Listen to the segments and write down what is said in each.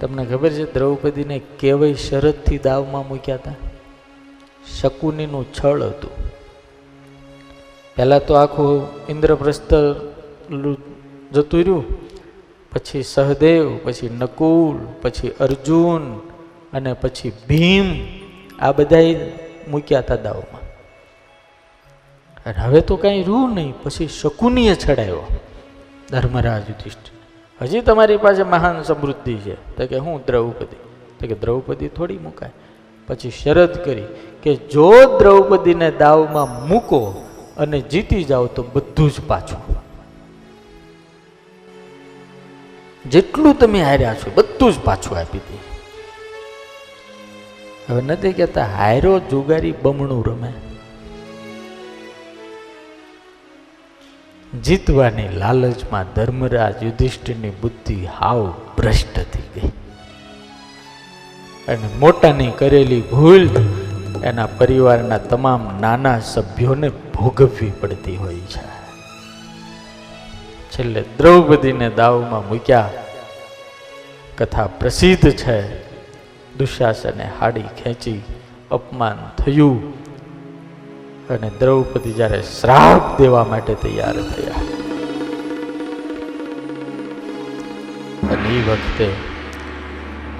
તમને ખબર છે, દ્રૌપદીને કેવય શરદથી દાવમાં મૂક્યા હતા? શકુનીનું છળ હતું. પહેલાં તો આખું ઇન્દ્રપ્રસ્થ જતું રહ્યું. પછી સહદેવ, પછી નકુલ, પછી અર્જુન અને પછી ભીમ આ બધાય મૂક્યા હતા દાવમાં. અને હવે તો કાંઈ રહ્યું નહીં, પછી શકુનીએ છડાયો ધર્મરાજ યુધિષ્ઠિર. હજી તમારી પાસે મહાન સમૃદ્ધિ છે. તો કે હું દ્રૌપદી. તો કે દ્રૌપદી થોડી મુકાય. પછી શરત કરી કે જો દ્રૌપદીને દાવમાં મૂકો અને જીતી જાઓ તો બધું જ પાછું. જેટલું તમે હાર્યા છો બધું જ પાછું આપી દે. હવે નથી કહેતા હાયરો જુગારી, બમણું રમે. જીતવાની લાલચમાં ધર્મરાજ યુધિષ્ઠિરની બુદ્ધિ હાવ ભ્રષ્ટ થઈ ગઈ. અને મોટાની કરેલી ભૂલ એના પરિવારના તમામ નાના સભ્યોને ભોગવવી પડતી હોય છે. છેલ્લે દ્રૌપદીને દાવમાં મૂક્યા, કથા પ્રસિદ્ધ છે. દુશાસને હાડી ખેંચી અપમાન થયું અને દ્રૌપદી જ્યારે શ્રાપ દેવા માટે તૈયાર થયા. અને એ વખતે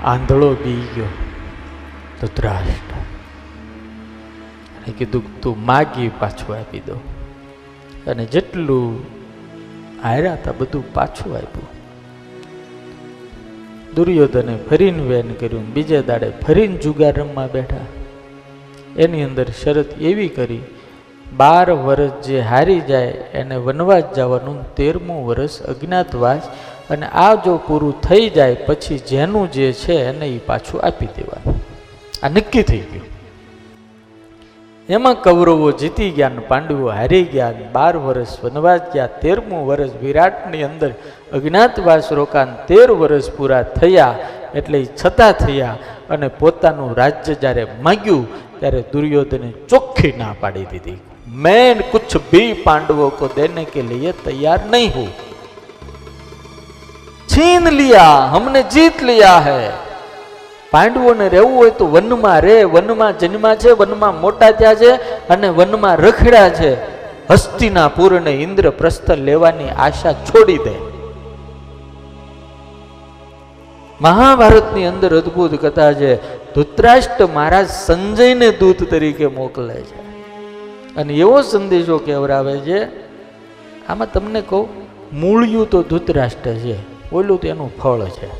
આંધળો બી ગયો ધૃતરાષ્ટ્ર અને કીધું, તું માગી પાછું આપી દો. અને જેટલું હાર્યા હતા, બધું પાછું આપ્યું. દુર્યોધને ફરીને વેન કર્યું, બીજે દાડે ફરીને જુગાર રમવા બેઠા. એની અંદર શરત એવી કરી બાર વર્ષ જે હારી જાય એને વનવાસ જવાનું તેરમું વર્ષ અજ્ઞાતવાસ અને આ જો પૂરું થઈ જાય પછી જેનું જે છે એને એ પાછું આપી દેવાનું. આ નક્કી થઈ ગયું. એમાં કૌરવો જીતી ગયા ને પાંડવો હારી ગયા બાર વર્ષ વનવાસ ગયા, તેરમું વર્ષ વિરાટની અંદર અજ્ઞાતવાસ રોકાણ, તેર વર્ષ પૂરા થયા એટલે છતાં થયા અને પોતાનું રાજ્ય જ્યારે માગ્યું ત્યારે દુર્યોધને ચોખ્ખી ના પાડી દીધી. મેં કુછ ભી પાંડવો को देने के लिए तैयार नहीं हूं छीन लिया हमने जीत लिया है પાંડવોને રહેવું હોય તો વનમાં રે વનમાં જન્મા છે વનમાં મોટા થયા છે અને વનમાં રખડ્યા છે હસ્તિનાપુરને ઇન્દ્રપ્રસ્થ લેવાની આશા છોડી દે મહાભારતની અંદર અદ્ભુત કથા છે ધૃતરાષ્ટ્ર મહારાજ સંજયને દૂત તરીકે મોકલે છે અને એવો સંદેશો કહેવરાવે છે, આમાં તમને કહું, મૂળિયું તો ધૃતરાષ્ટ્ર છે, ઓલું તો એનું ફળ છે.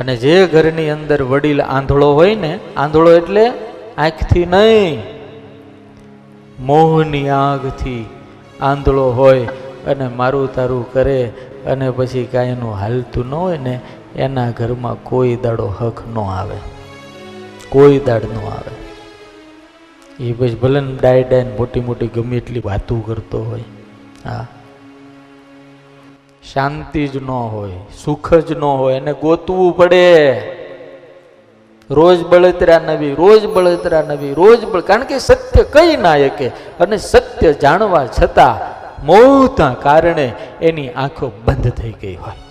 અને જે ઘરની અંદર વડીલ આંધળો હોય ને, આંધળો એટલે આંખથી નહીં, મોહની આંખથી આંધળો હોય અને મારું તારું કરે અને પછી કાંઈ એનું હાલતું ન હોય ને, એના ઘરમાં કોઈ દાડો હક ન આવે. કોઈ દાડ ન આવે. એ પછી ભલે ને ડાય ડાય મોટી મોટી ગમે એટલી વાતો કરતો હોય. હા. શાંતિ જ ન હોય, સુખ જ ન હોય, એને ગોતવું પડે. રોજ બળતરા નવી, રોજ બળતરા નવી, રોજ બળ, કારણ કે સત્ય કઈ ના એકે અને સત્ય જાણવા છતાં મોતા કારણે એની આંખો બંધ થઈ ગઈ હોય.